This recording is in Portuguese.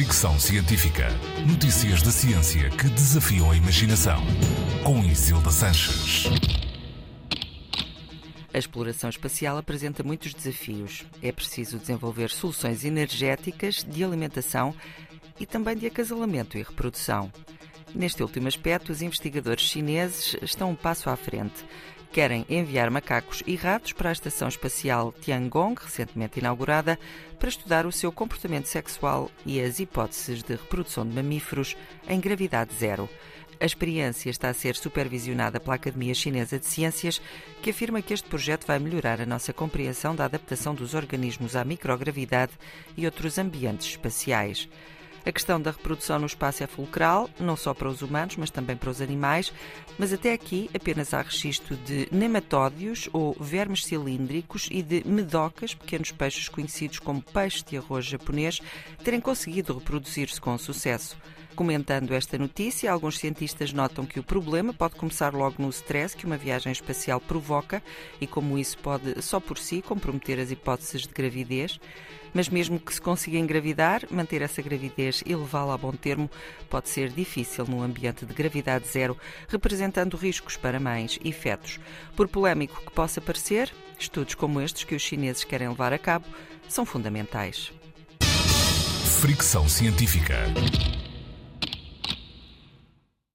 Fricção Científica. Notícias da ciência que desafiam a imaginação. Com Isilda Sanches. A exploração espacial apresenta muitos desafios. É preciso desenvolver soluções energéticas, de alimentação e também de acasalamento e reprodução. Neste último aspecto, os investigadores chineses estão um passo à frente querem enviar macacos e ratos para a Estação Espacial Tiangong, recentemente inaugurada, para estudar o seu comportamento sexual e as hipóteses de reprodução de mamíferos em gravidade zero. A experiência está a ser supervisionada pela Academia Chinesa de Ciências, que afirma que este projeto vai melhorar a nossa compreensão da adaptação dos organismos à microgravidade e outros ambientes espaciais. A questão da reprodução no espaço é fulcral, não só para os humanos, mas também para os animais, mas até aqui apenas há registro de nematódios ou vermes cilíndricos e de medocas, pequenos peixes conhecidos como peixe de arroz japonês, terem conseguido reproduzir-se com sucesso. Comentando esta notícia, alguns cientistas notam que o problema pode começar logo no stress que uma viagem espacial provoca e como isso pode só por si comprometer as hipóteses de gravidez. Mas mesmo que se consiga engravidar, manter essa gravidez e levá-la a bom termo pode ser difícil num ambiente de gravidade zero, representando riscos para mães e fetos. Por polémico que possa parecer, estudos como estes que os chineses querem levar a cabo são fundamentais. Fricção científica.